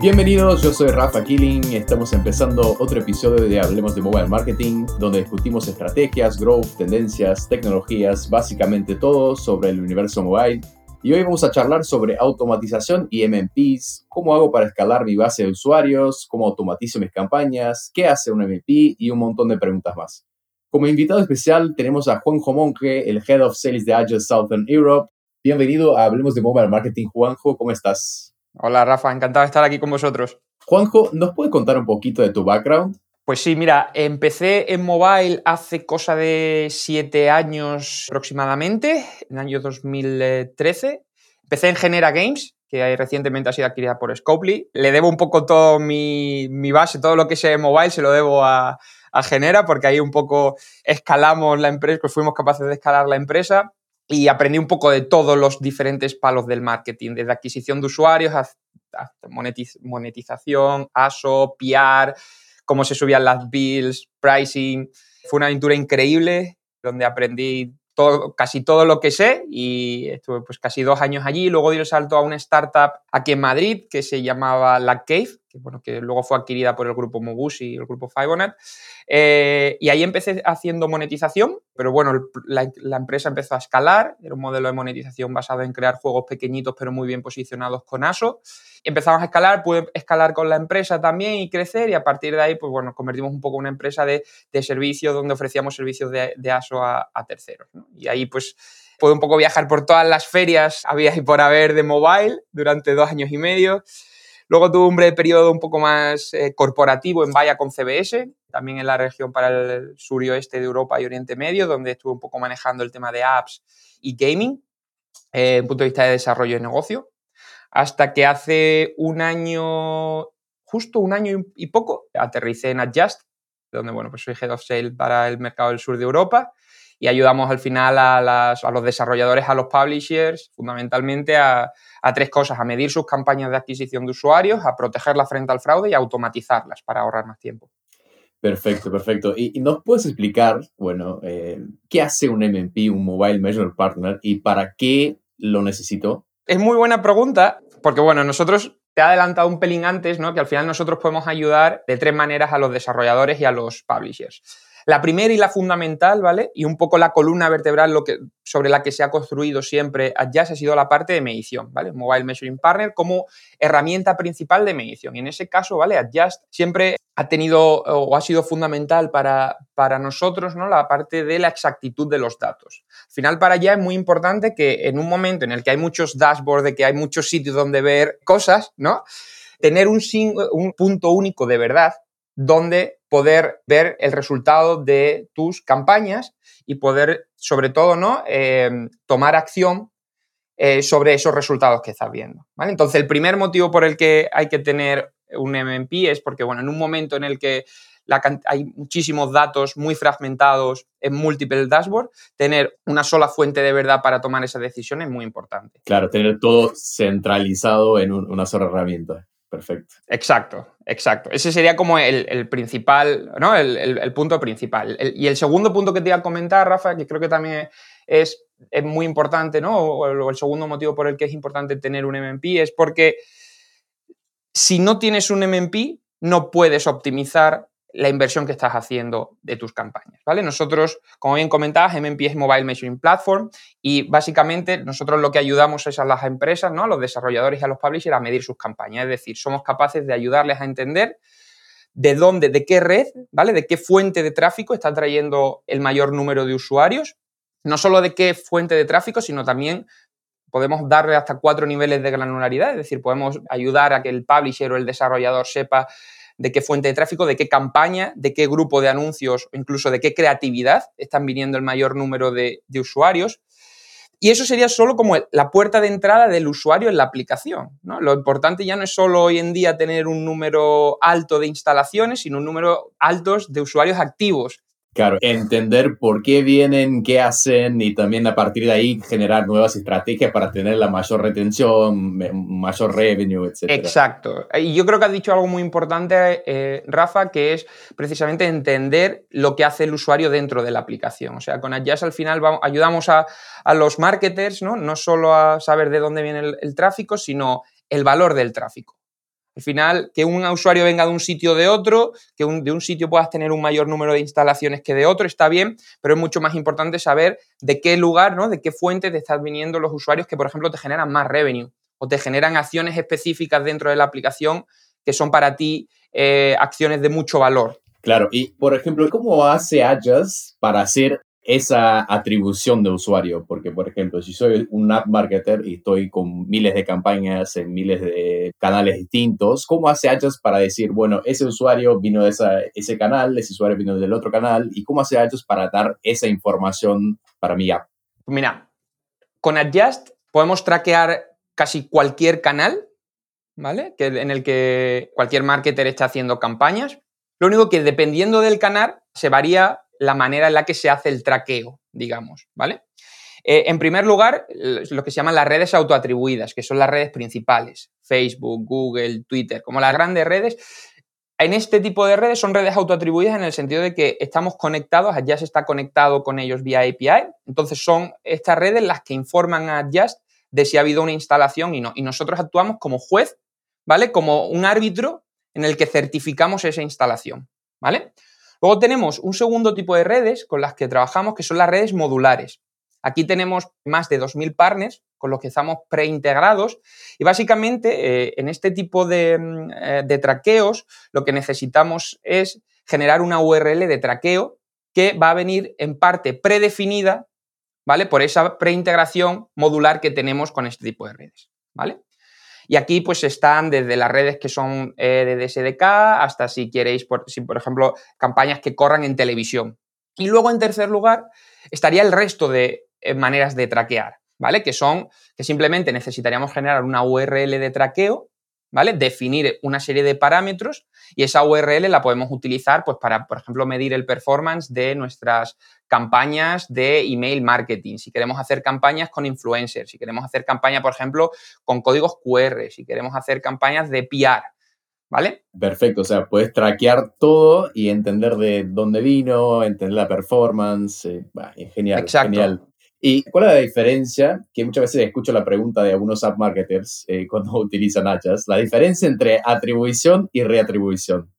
Bienvenidos, yo soy Rafa Killing. Estamos empezando otro episodio de Hablemos de Mobile Marketing, donde discutimos estrategias, growth, tendencias, tecnologías, básicamente todo sobre el universo mobile. Y hoy vamos a charlar sobre automatización y MMPs, cómo hago para escalar mi base de usuarios, cómo automatizo mis campañas, qué hace un MMP y un montón de preguntas más. Como invitado especial tenemos a Juanjo Monge, el Head of Sales de Agile Southern Europe. Bienvenido a Hablemos de Mobile Marketing. Juanjo, ¿cómo estás? Hola Rafa, encantado de estar aquí con vosotros. Juanjo, ¿nos puedes contar un poquito de tu background? Pues sí, mira, empecé en mobile hace cosa de siete años aproximadamente, en el año 2013. Empecé en Genera Games, que recientemente ha sido adquirida por Scopely. Le debo un poco todo mi, base, todo lo que sé mobile, se lo debo a, a Genera, porque ahí un poco escalamos la empresa, pues fuimos capaces de escalar la empresa y aprendí un poco de todos los diferentes palos del marketing, desde adquisición de usuarios hasta monetización, ASO, PR, cómo se subían las bills, pricing. Fue una aventura increíble donde aprendí todo, casi todo lo que sé y estuve pues casi dos años allí. Luego di el salto a una startup aquí en Madrid que se llamaba La Cave, que, bueno, que luego fue adquirida por el grupo Mobusi y el grupo Fibonet. Eh, y ahí empecé haciendo monetización, pero bueno, la, empresa empezó a escalar, era un modelo de monetización basado en crear juegos pequeñitos pero muy bien posicionados con ASO. Empezamos a escalar, pude escalar con la empresa también y crecer y a partir de ahí, pues bueno, convertimos un poco en una empresa de, de servicios donde ofrecíamos servicios de, ASO a, terceros. Y ahí pues pude un poco viajar por todas las ferias había y por haber de mobile durante dos años y medio. Luego tuve un breve periodo un poco más eh, corporativo en Vaya con CBS, también en la región para el sur y oeste de Europa y Oriente Medio, donde estuve un poco manejando el tema de apps y gaming, eh, desde un punto de vista de desarrollo de negocio, hasta que hace un año, justo un año y poco, aterricé en Adjust, donde bueno, pues soy Head of Sale para el mercado del sur de Europa y ayudamos al final a, los desarrolladores, a los publishers, fundamentalmente a, tres cosas, a medir sus campañas de adquisición de usuarios, a protegerlas frente al fraude y a automatizarlas para ahorrar más tiempo. Perfecto, perfecto. ¿Y, nos puedes explicar, bueno, eh, qué hace un MMP, un Mobile Measure Partner, y para qué lo necesito? Es muy buena pregunta, porque bueno, nosotros te he adelantado un pelín antes, ¿no? Que al final nosotros podemos ayudar de tres maneras a los desarrolladores y a los publishers. La primera y la fundamental, ¿vale? Y un poco la columna vertebral lo que, sobre la que se ha construido siempre Adjust ha sido la parte de medición, ¿vale? Mobile Measuring Partner como herramienta principal de medición. Y en ese caso, ¿vale? Adjust siempre ha tenido o ha sido fundamental para, para nosotros, ¿no? La parte de la exactitud de los datos. Al final, para allá es muy importante que en un momento en el que hay muchos dashboards, de que hay muchos sitios donde ver cosas, ¿no? Tener un, un punto único de verdad donde poder ver el resultado de tus campañas y poder, sobre todo, ¿no? Em, tomar acción eh, sobre esos resultados que estás viendo. ¿vale? Entonces, el primer motivo por el que hay que tener un MMP es porque, bueno, en un momento en el que hay muchísimos datos muy fragmentados en múltiples dashboards, tener una sola fuente de verdad para tomar esa decisión es muy importante. Claro, tener todo centralizado en una sola herramienta. Perfecto. Exacto, exacto. Ese sería como el, principal, ¿no? El, punto principal. y el segundo punto que te iba a comentar, Rafa, que creo que también es, es muy importante, ¿no? O el segundo motivo por el que es importante tener un MMP es porque si no tienes un MMP, no puedes optimizar la inversión que estás haciendo de tus campañas, ¿vale? Nosotros, como bien comentabas, MMP es Mobile Measuring Platform y básicamente nosotros lo que ayudamos es a las empresas, ¿no? A los desarrolladores y a los publishers a medir sus campañas, es decir, somos capaces de ayudarles a entender de dónde, de qué red, ¿vale? De qué fuente de tráfico está trayendo el mayor número de usuarios, no solo de qué fuente de tráfico, sino también podemos darle hasta cuatro niveles de granularidad, es decir, podemos ayudar a que el publisher o el desarrollador sepa de qué fuente de tráfico, de qué campaña, de qué grupo de anuncios incluso de qué creatividad están viniendo el mayor número de, usuarios. Y eso sería solo como la puerta de entrada del usuario en la aplicación. Lo importante ya no es solo hoy en día tener un número alto de instalaciones, sino un número alto de usuarios activos Claro, entender por qué vienen, qué hacen y también a partir de ahí generar nuevas estrategias para tener la mayor retención, mayor revenue, etc. Exacto. Y yo creo que has dicho algo muy importante, eh, Rafa, que es precisamente entender lo que hace el usuario dentro de la aplicación. O sea, con Adjust al final ayudamos a, los marketers, ¿no? no solo a saber de dónde viene el tráfico, sino el valor del tráfico Al final, que un usuario venga de un sitio o de otro, que de un sitio puedas tener un mayor número de instalaciones que de otro, está bien, pero es mucho más importante saber de qué lugar, ¿no? de qué fuente te están viniendo los usuarios que, por ejemplo, te generan más revenue o te generan acciones específicas dentro de la aplicación que son para ti eh, acciones de mucho valor. Claro, y por ejemplo, ¿cómo hace Ajas para hacer esa atribución de usuario, porque por ejemplo, si soy un app marketer y estoy con miles de campañas en miles de canales distintos, ¿cómo hace Ajax para decir, bueno, ese usuario vino de ese canal, ese usuario vino del otro canal, y cómo hace Ajax para dar esa información para mi app? Mira, con Adjust podemos traquear casi cualquier canal, ¿vale? Que, en el que cualquier marketer está haciendo campañas. Lo único que dependiendo del canal se varía la manera en la que se hace el traqueo, digamos, ¿vale? Eh, en primer lugar, lo que se llaman las redes autoatribuidas, que son las redes principales, Facebook, Google, Twitter, como las grandes redes. En este tipo de redes son redes autoatribuidas en el sentido de que estamos conectados, a Just está conectado con ellos vía API, entonces son estas redes las que informan a Just de si ha habido una instalación y no. Y nosotros actuamos como juez, ¿vale? Como un árbitro en el que certificamos esa instalación, ¿vale? Luego tenemos un segundo tipo de redes con las que trabajamos, que son las redes modulares. Aquí tenemos más de 2.000 partners con los que estamos preintegrados y básicamente eh, en este tipo de, mm, eh, de traqueos lo que necesitamos es generar una URL de traqueo que va a venir en parte predefinida, ¿vale? Por esa preintegración modular que tenemos con este tipo de redes, ¿vale? Y aquí pues están desde las redes que son eh, de DSDK hasta si queréis, por, si, por ejemplo, campañas que corran en televisión. Y luego en tercer lugar estaría el resto de eh, maneras de traquear, ¿vale? Que son que simplemente necesitaríamos generar una URL de traqueo ¿vale? Definir una serie de parámetros y esa URL la podemos utilizar pues, para, por ejemplo, medir el performance de nuestras campañas de email marketing, si queremos hacer campañas con influencers, si queremos hacer campaña, por ejemplo, con códigos QR, si queremos hacer campañas de PR, ¿vale? Perfecto, o sea, puedes traquear todo y entender de dónde vino, entender la performance, eh, genial, Exacto. genial. ¿Y cuál es la diferencia? Que muchas veces escucho la pregunta de algunos app marketers eh, cuando utilizan hachas, la diferencia entre atribución y reatribución.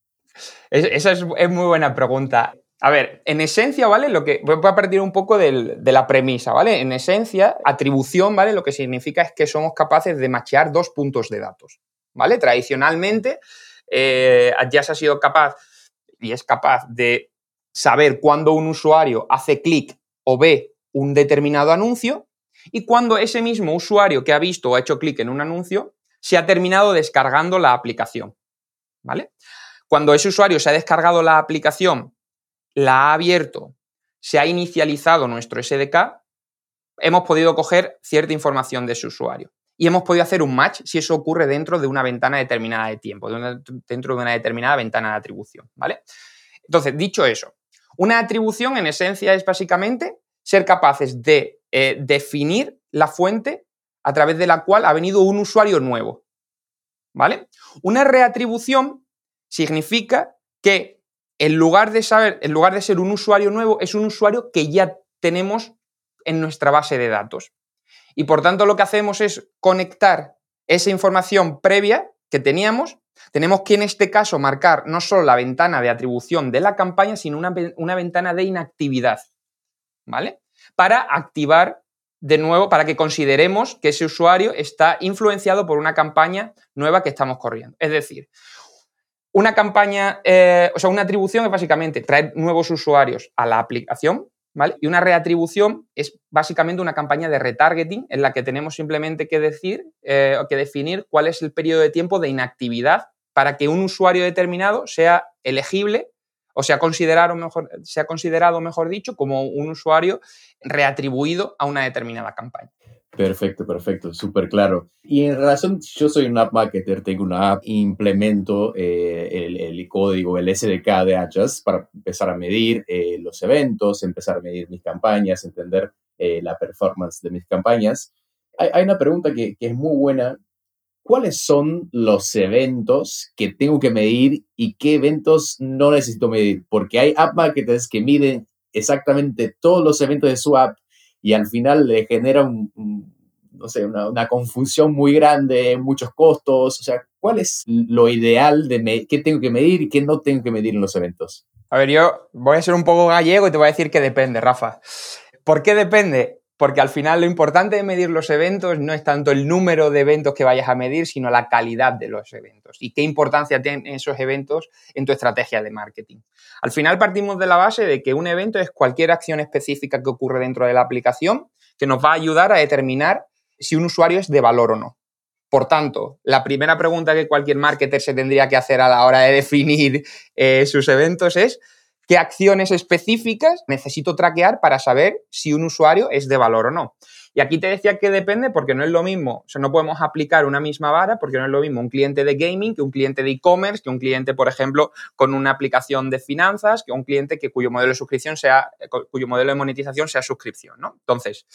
esa es, muy buena pregunta. A ver, en esencia, ¿vale? Lo que voy a partir un poco de la premisa, ¿vale? En esencia, atribución, ¿vale? Lo que significa es que somos capaces de machear dos puntos de datos, ¿vale? Tradicionalmente, eh, ha sido capaz y es capaz de saber cuándo un usuario hace clic o ve un determinado anuncio y cuando ese mismo usuario que ha visto o ha hecho clic en un anuncio se ha terminado descargando la aplicación. ¿Vale? Cuando ese usuario se ha descargado la aplicación, la ha abierto, se ha inicializado nuestro SDK, hemos podido coger cierta información de ese usuario. Y hemos podido hacer un match si eso ocurre dentro de una ventana determinada de tiempo, dentro de una determinada ventana de atribución. ¿Vale? Entonces, dicho eso, una atribución en esencia es básicamente ser capaces de eh, definir la fuente a través de la cual ha venido un usuario nuevo. ¿Vale? Una reatribución significa que en lugar de saber, en lugar de ser un usuario nuevo, es un usuario que ya tenemos en nuestra base de datos. Y por tanto lo que hacemos es conectar esa información previa que teníamos. Tenemos que en este caso marcar no solo la ventana de atribución de la campaña, sino una, una ventana de inactividad. ¿vale? Para activar de nuevo, para que consideremos que ese usuario está influenciado por una campaña nueva que estamos corriendo. Es decir, una campaña, eh, o sea, una atribución es básicamente traer nuevos usuarios a la aplicación, ¿vale? Y una reatribución es básicamente una campaña de retargeting en la que tenemos simplemente que decir, eh, que definir cuál es el periodo de tiempo de inactividad para que un usuario determinado sea elegible o se ha considerado mejor, se ha considerado, mejor dicho, como un usuario reatribuido a una determinada campaña. Perfecto, perfecto, súper claro. Y en relación, yo soy un app marketer, tengo una app, implemento eh, el, código, el SDK de Adjust para empezar a medir eh, los eventos, empezar a medir mis campañas, entender eh, la performance de mis campañas. Hay, una pregunta que, es muy buena ¿cuáles son los eventos que tengo que medir y qué eventos no necesito medir? Porque hay app marketers que miden exactamente todos los eventos de su app y al final le genera no sé, una, confusión muy grande, muchos costos. O sea, ¿cuál es lo ideal de qué tengo que medir y qué no tengo que medir en los eventos? A ver, yo voy a ser un poco gallego y te voy a decir que depende, Rafa. ¿Por qué depende? Porque al final lo importante de medir los eventos no es tanto el número de eventos que vayas a medir, sino la calidad de los eventos y qué importancia tienen esos eventos en tu estrategia de marketing. Al final partimos de la base de que un evento es cualquier acción específica que ocurre dentro de la aplicación que nos va a ayudar a determinar si un usuario es de valor o no. Por tanto, la primera pregunta que cualquier marketer se tendría que hacer a la hora de definir eh, sus eventos es qué acciones específicas necesito traquear para saber si un usuario es de valor o no. Y aquí te decía que depende porque no es lo mismo, o sea, no podemos aplicar una misma vara porque no es lo mismo un cliente de gaming que un cliente de e-commerce, que un cliente, por ejemplo, con una aplicación de finanzas, que un cliente que cuyo modelo de suscripción sea, cuyo modelo de monetización sea suscripción, ¿no? Entonces,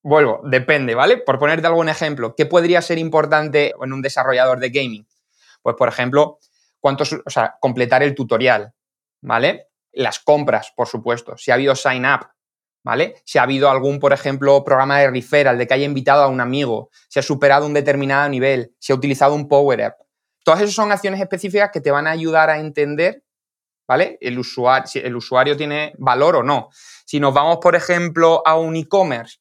vuelvo, depende, ¿vale? Por ponerte algún ejemplo, ¿qué podría ser importante en un desarrollador de gaming? Pues, por ejemplo, cuántos, o sea, completar el tutorial, ¿vale? Las compras, por supuesto, si ha habido sign up, ¿vale? Si ha habido algún, por ejemplo, programa de referral, de que haya invitado a un amigo, si ha superado un determinado nivel, si ha utilizado un power up. Todas esas son acciones específicas que te van a ayudar a entender, ¿vale? El usuario, si el usuario tiene valor o no. Si nos vamos, por ejemplo, a un e-commerce,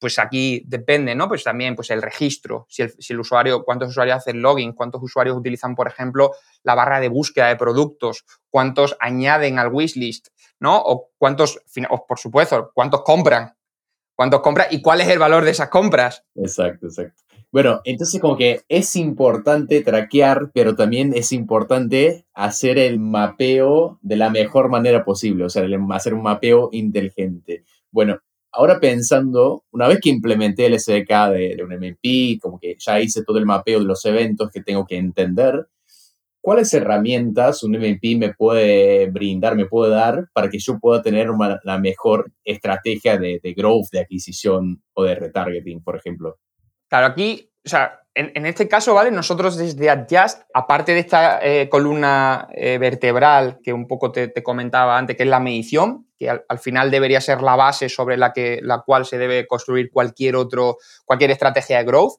pues aquí depende, ¿no? Pues también pues el registro, si el, usuario, cuántos usuarios hacen login, cuántos usuarios utilizan, por ejemplo, la barra de búsqueda de productos, cuántos añaden al wishlist, ¿no? O cuántos, por supuesto, cuántos compran, cuántos compran y cuál es el valor de esas compras. Exacto, exacto. Bueno, entonces como que es importante traquear, pero también es importante hacer el mapeo de la mejor manera posible, o sea, hacer un mapeo inteligente. Bueno, Ahora pensando, una vez que implementé el SDK de, un MVP, como que ya hice todo el mapeo de los eventos que tengo que entender, ¿cuáles herramientas un MVP me puede brindar, me puede dar para que yo pueda tener la mejor estrategia de, de, growth, de adquisición o de retargeting, por ejemplo? Claro, aquí, o sea, en, este caso, ¿vale? Nosotros desde Adjust, aparte de esta eh, columna eh, vertebral que un poco te, comentaba antes, que es la medición, que al, final debería ser la base sobre la, que, la cual se debe construir cualquier otro, cualquier estrategia de growth,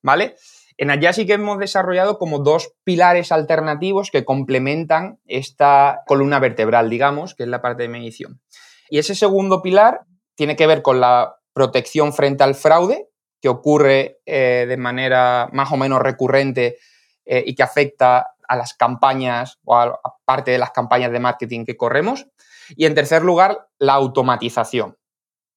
¿vale? En Adjust sí que hemos desarrollado como dos pilares alternativos que complementan esta columna vertebral, digamos, que es la parte de medición. Y ese segundo pilar tiene que ver con la protección frente al fraude, que ocurre eh, de manera más o menos recurrente eh, y que afecta a las campañas o a, parte de las campañas de marketing que corremos. Y en tercer lugar, la automatización.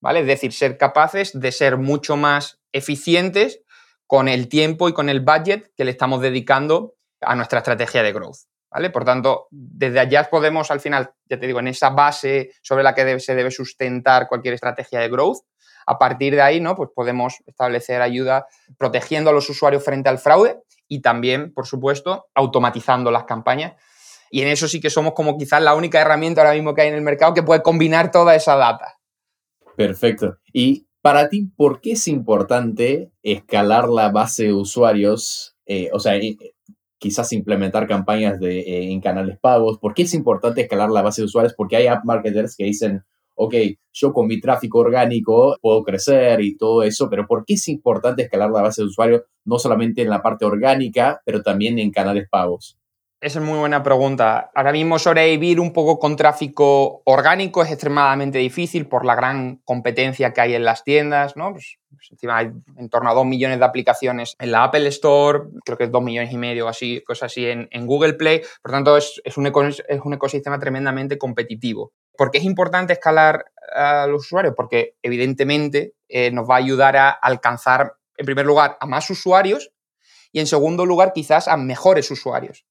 ¿Vale? Es decir, ser capaces de ser mucho más eficientes con el tiempo y con el budget que le estamos dedicando a nuestra estrategia de growth. ¿Vale? Por tanto, desde allá podemos al final, ya te digo, en esa base sobre la que se debe sustentar cualquier estrategia de growth, a partir de ahí, ¿no? Pues podemos establecer ayuda protegiendo a los usuarios frente al fraude y también, por supuesto, automatizando las campañas. Y en eso sí que somos como quizás la única herramienta ahora mismo que hay en el mercado que puede combinar toda esa data. Perfecto. Y para ti, ¿por qué es importante escalar la base de usuarios? Eh, o sea, eh, quizás implementar campañas eh, en canales pagos. ¿Por qué es importante escalar la base de usuarios? Porque hay app marketers que dicen, ok, yo con mi tráfico orgánico puedo crecer y todo eso, pero ¿por qué es importante escalar la base de usuarios no solamente en la parte orgánica, pero también en canales pagos? Esa es muy buena pregunta. Ahora mismo sobrevivir un poco con tráfico orgánico es extremadamente difícil por la gran competencia que hay en las tiendas, ¿no? Pues, pues encima hay en torno a dos millones de aplicaciones en la Apple Store, creo que es dos millones y medio, así, cosas así en, Google Play. Por tanto, es un ecosistema tremendamente competitivo. ¿Por qué es importante escalar a los usuarios? Porque evidentemente eh, nos va a ayudar a alcanzar, en primer lugar, a más usuarios y en segundo lugar, quizás a mejores usuarios.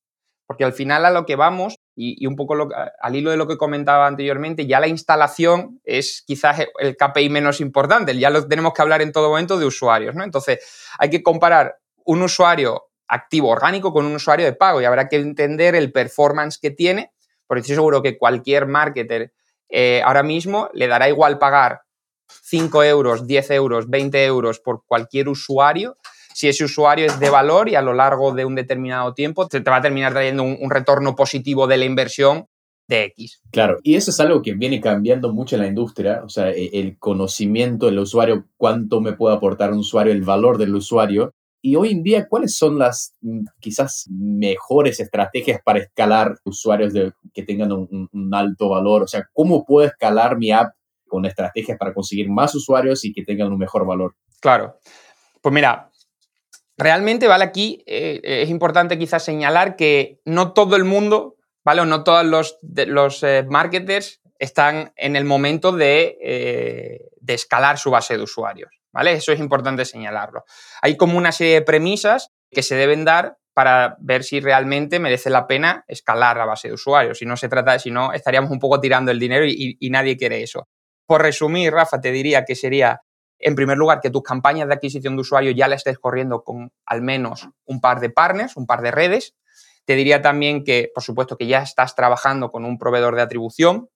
Porque al final a lo que vamos, y, un poco al hilo de lo que comentaba anteriormente, ya la instalación es quizás el KPI menos importante, ya lo tenemos que hablar en todo momento de usuarios, ¿no? Entonces, hay que comparar un usuario activo orgánico con un usuario de pago y habrá que entender el performance que tiene porque estoy seguro que cualquier marketer eh, ahora mismo le dará igual pagar 5 euros, 10 euros, 20 euros por cualquier usuario si ese usuario es de valor y a lo largo de un determinado tiempo te, va a terminar trayendo un, retorno positivo de la inversión de X. Claro, y eso es algo que viene cambiando mucho en la industria, o sea, e, el conocimiento del usuario, cuánto me puede aportar un usuario, el valor del usuario, Y hoy en día, ¿cuáles son las mm, quizás mejores estrategias para escalar usuarios de, que tengan un, alto valor? O sea, ¿cómo puedo escalar mi app con estrategias para conseguir más usuarios y que tengan un mejor valor? Claro. Pues mira, realmente, ¿vale? Aquí eh, es importante quizás señalar que no todo el mundo, ¿vale? O no todos los, los eh, marketers están en el momento de, eh, de escalar su base de usuarios. ¿Vale? Eso es importante señalarlo. Hay como una serie de premisas que se deben dar para ver si realmente merece la pena escalar la base de usuarios. Si no se trata, si no, estaríamos un poco tirando el dinero y, nadie quiere eso. Por resumir, Rafa, te diría que sería, en primer lugar, que tus campañas de adquisición de usuarios ya las estés corriendo con al menos un par de partners, un par de redes. Te diría también que, por supuesto, que ya estás trabajando con un proveedor de atribución,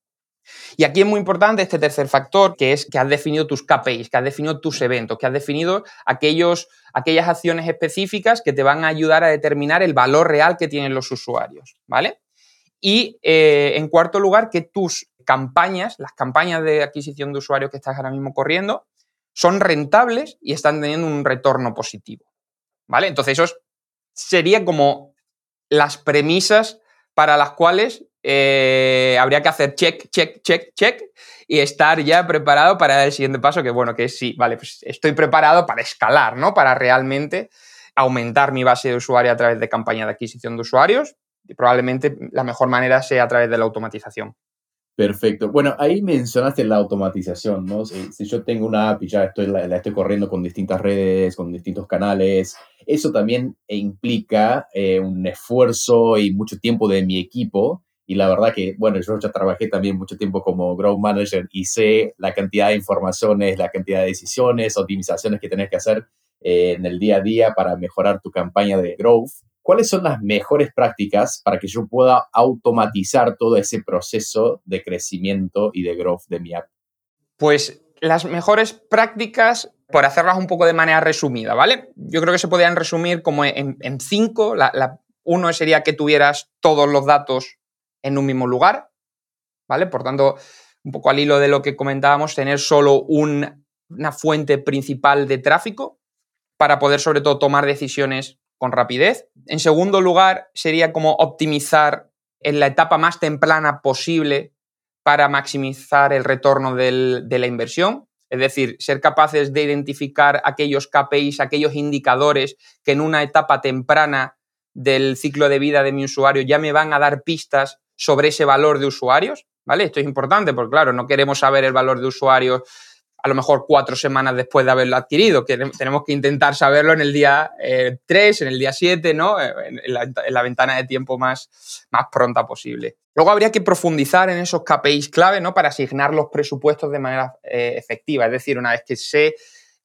y aquí es muy importante este tercer factor, que es que has definido tus KPIs, que has definido tus eventos, que has definido aquellos, aquellas acciones específicas que te van a ayudar a determinar el valor real que tienen los usuarios, ¿vale? Y eh, en cuarto lugar, que tus campañas, las campañas de adquisición de usuarios que estás ahora mismo corriendo, son rentables y están teniendo un retorno positivo, ¿vale? Entonces, eso sería como las premisas para las cuales eh, habría que hacer check, check, check, check y estar ya preparado para el siguiente paso, que bueno, que sí, vale, pues estoy preparado para escalar, ¿no? Para realmente aumentar mi base de usuario a través de campaña de adquisición de usuarios y probablemente la mejor manera sea a través de la automatización. Perfecto. Bueno, ahí mencionaste la automatización, ¿no? Si, yo tengo una app y ya estoy, la, estoy corriendo con distintas redes, con distintos canales, eso también implica eh, un esfuerzo y mucho tiempo de mi equipo y la verdad que, bueno, yo ya trabajé también mucho tiempo como Growth Manager y sé la cantidad de informaciones, la cantidad de decisiones, optimizaciones que tenés que hacer eh, en el día a día para mejorar tu campaña de growth. ¿Cuáles son las mejores prácticas para que yo pueda automatizar todo ese proceso de crecimiento y de growth de mi app? Pues las mejores prácticas, por hacerlas un poco de manera resumida, ¿vale? Yo creo que se podrían resumir como en, cinco. la, uno sería que tuvieras todos los datos en un mismo lugar, ¿vale? Por tanto, un poco al hilo de lo que comentábamos, tener solo una fuente principal de tráfico para poder sobre todo tomar decisiones con rapidez. En segundo lugar, sería como optimizar en la etapa más temprana posible para maximizar el retorno de la inversión. Es decir, ser capaces de identificar aquellos KPIs, aquellos indicadores que en una etapa temprana del ciclo de vida de mi usuario ya me van a dar pistas sobre ese valor de usuarios, ¿vale? Esto es importante porque, claro, no queremos saber el valor de usuarios a lo mejor cuatro semanas después de haberlo adquirido, que tenemos que intentar saberlo en el día 3, eh, en el día 7, ¿no? Eh, en la, ventana de tiempo más, más pronta posible. Luego habría que profundizar en esos KPIs clave, ¿no? Para asignar los presupuestos de manera eh, efectiva. Es decir, una vez que sé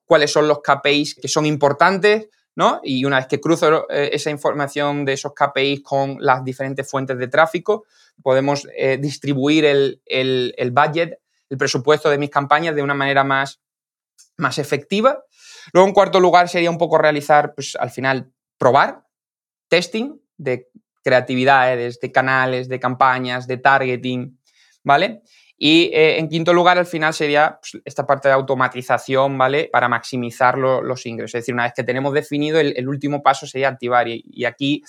cuáles son los KPIs que son importantes, ¿no? Y una vez que cruzo esa información de esos KPIs con las diferentes fuentes de tráfico, podemos eh, distribuir el, budget, el presupuesto de mis campañas de una manera más, más efectiva. Luego, en cuarto lugar, sería un poco realizar, pues al final, probar, testing de creatividades, de canales, de campañas, de targeting, ¿vale? Y eh, en quinto lugar, al final sería pues, esta parte de automatización, ¿vale? Para maximizar los ingresos. Es decir, una vez que tenemos definido, el, último paso sería activar. y aquí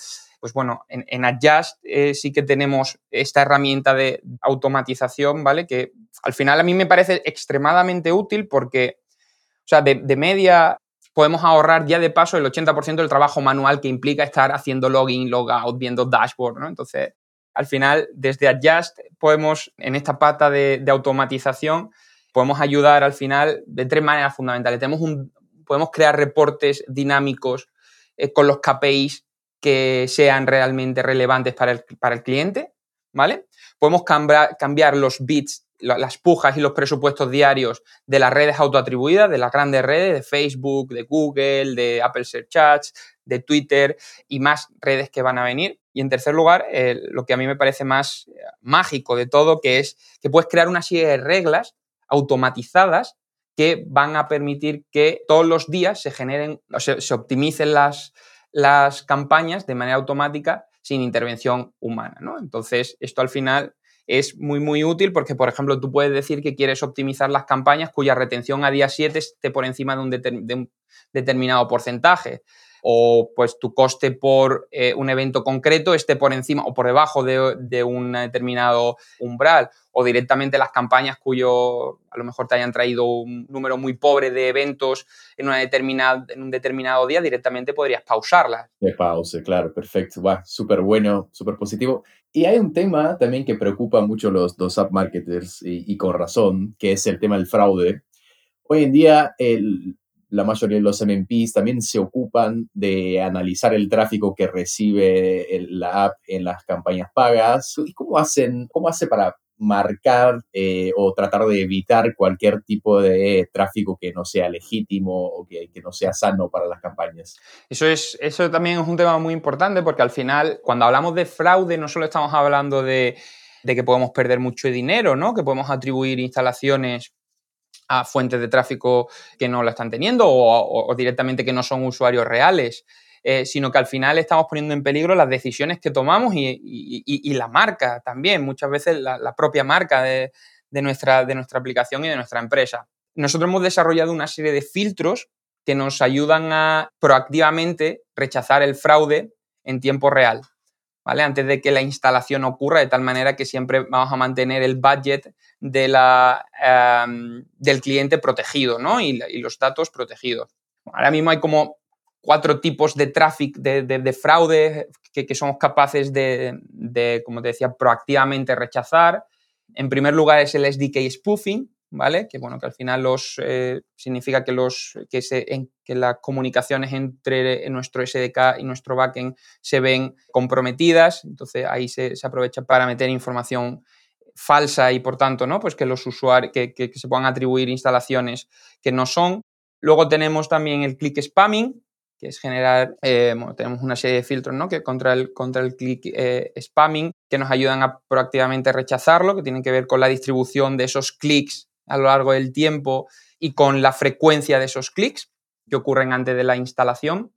pues bueno, en, Adjust eh, sí que tenemos esta herramienta de automatización, ¿vale? Que al final a mí me parece extremadamente útil porque, o sea, de, media podemos ahorrar ya de paso el 80% del trabajo manual que implica estar haciendo login, logout, viendo dashboard, ¿no? Entonces, al final, desde Adjust podemos, en esta pata de, automatización, podemos ayudar al final de tres maneras fundamentales. Tenemos un, podemos crear reportes dinámicos eh, con los KPIs que sean realmente relevantes para el, para el cliente, ¿vale? Podemos cambiar, los bits, las pujas y los presupuestos diarios de las redes autoatribuidas, de las grandes redes, de Facebook, de Google, de Apple Search Ads, de Twitter y más redes que van a venir. Y en tercer lugar, lo que a mí me parece más eh, mágico de todo, que es que puedes crear una serie de reglas automatizadas que van a permitir que todos los días se generen, o se optimicen las, las campañas de manera automática sin intervención humana. ¿no? Entonces, esto al final es muy, muy útil porque, por ejemplo, tú puedes decir que quieres optimizar las campañas cuya retención a día 7 esté por encima de un, determinado porcentaje. O pues tu coste por eh, un evento concreto esté por encima o por debajo de, un determinado umbral o directamente las campañas cuyo a lo mejor te hayan traído un número muy pobre de eventos en, una determinada, en un determinado día, directamente podrías pausarlas. De pause, claro, perfecto. Va, súper bueno, súper positivo. Y hay un tema también que preocupa mucho los, dos app marketers y, y, con razón, que es el tema del fraude. Hoy en día, el, la mayoría de los MMPs también se ocupan de analizar el tráfico que recibe la app en las campañas pagas. ¿Y cómo hacen, cómo hace para marcar eh, o tratar de evitar cualquier tipo de tráfico que no sea legítimo o que, no sea sano para las campañas. Eso, es, eso también es un tema muy importante porque al final, cuando hablamos de fraude, no solo estamos hablando de, de que podemos perder mucho dinero, ¿no? que podemos atribuir instalaciones a fuentes de tráfico que no la están teniendo o, directamente que no son usuarios reales. Eh, sino que al final estamos poniendo en peligro las decisiones que tomamos y, la marca también, muchas veces la, propia marca de, nuestra, de nuestra aplicación y de nuestra empresa. Nosotros hemos desarrollado una serie de filtros que nos ayudan a proactivamente rechazar el fraude en tiempo real. ¿Vale? Antes de que la instalación ocurra, de tal manera que siempre vamos a mantener el budget de la, em, del cliente protegido ¿no? y, los datos protegidos. Ahora mismo hay como cuatro tipos de tráfico, de, fraude que, somos capaces de, de, como te decía, proactivamente rechazar. En primer lugar es el SDK spoofing, ¿vale? Que bueno, que al final los, eh, significa que, los, que, se, que las comunicaciones entre nuestro SDK y nuestro backend se ven comprometidas, entonces ahí se, se aprovecha para meter información falsa y por tanto, ¿no? Pues que los usuarios, que, que, se puedan atribuir instalaciones que no son. Luego tenemos también el click spamming, que es generar, eh, tenemos una serie de filtros ¿no? que contra el, contra el click eh, spamming que nos ayudan a proactivamente rechazarlo, que tienen que ver con la distribución de esos clics a lo largo del tiempo y con la frecuencia de esos clics que ocurren antes de la instalación.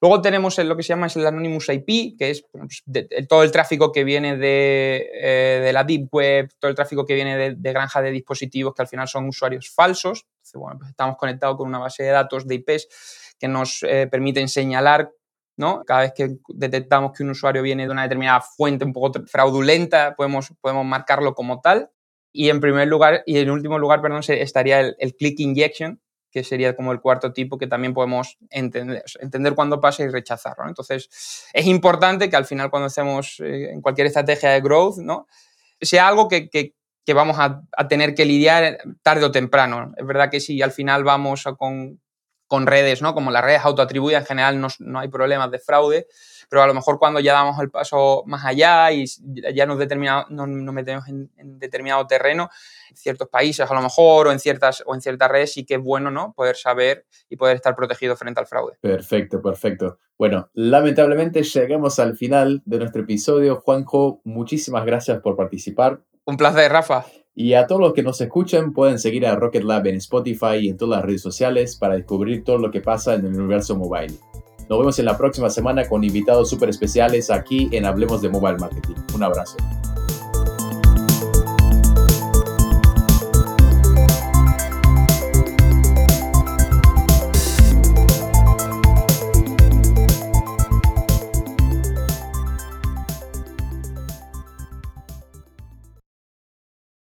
Luego tenemos lo que se llama el Anonymous IP, que es pues, todo el tráfico que viene eh, de, la Deep Web, todo el tráfico que viene de, de granja de dispositivos que al final son usuarios falsos. bueno, pues estamos conectados con una base de datos de IPs que nos eh, permiten señalar ¿no? Cada vez que detectamos que un usuario viene de una determinada fuente un poco fraudulenta, podemos, podemos marcarlo como tal. Y en primer lugar, y en último lugar, perdón, estaría el, click injection, que sería como el cuarto tipo que también podemos entender, entender cuándo pasa y rechazarlo. Entonces, es importante que al final cuando hacemos eh, en cualquier estrategia de growth, ¿no? sea algo que, que, que vamos a, a, tener que lidiar tarde o temprano. Es verdad que si al final vamos con, con redes, ¿no? Como las redes autoatribuidas, en general no, no, hay problemas de fraude, pero a lo mejor cuando ya damos el paso más allá y ya nos, nos, metemos en, determinado terreno, en ciertos países a lo mejor, o en ciertas, o en ciertas redes, sí que es bueno, ¿no? Poder saber y poder estar protegido frente al fraude. Perfecto, perfecto. Bueno, lamentablemente llegamos al final de nuestro episodio. Juanjo, muchísimas gracias por participar. Un placer, Rafa. Y a todos los que nos escuchan, pueden seguir a Rocket Lab en Spotify y en todas las redes sociales para descubrir todo lo que pasa en el universo mobile. Nos vemos en la próxima semana con invitados súper especiales aquí en Hablemos de Mobile Marketing. Un abrazo.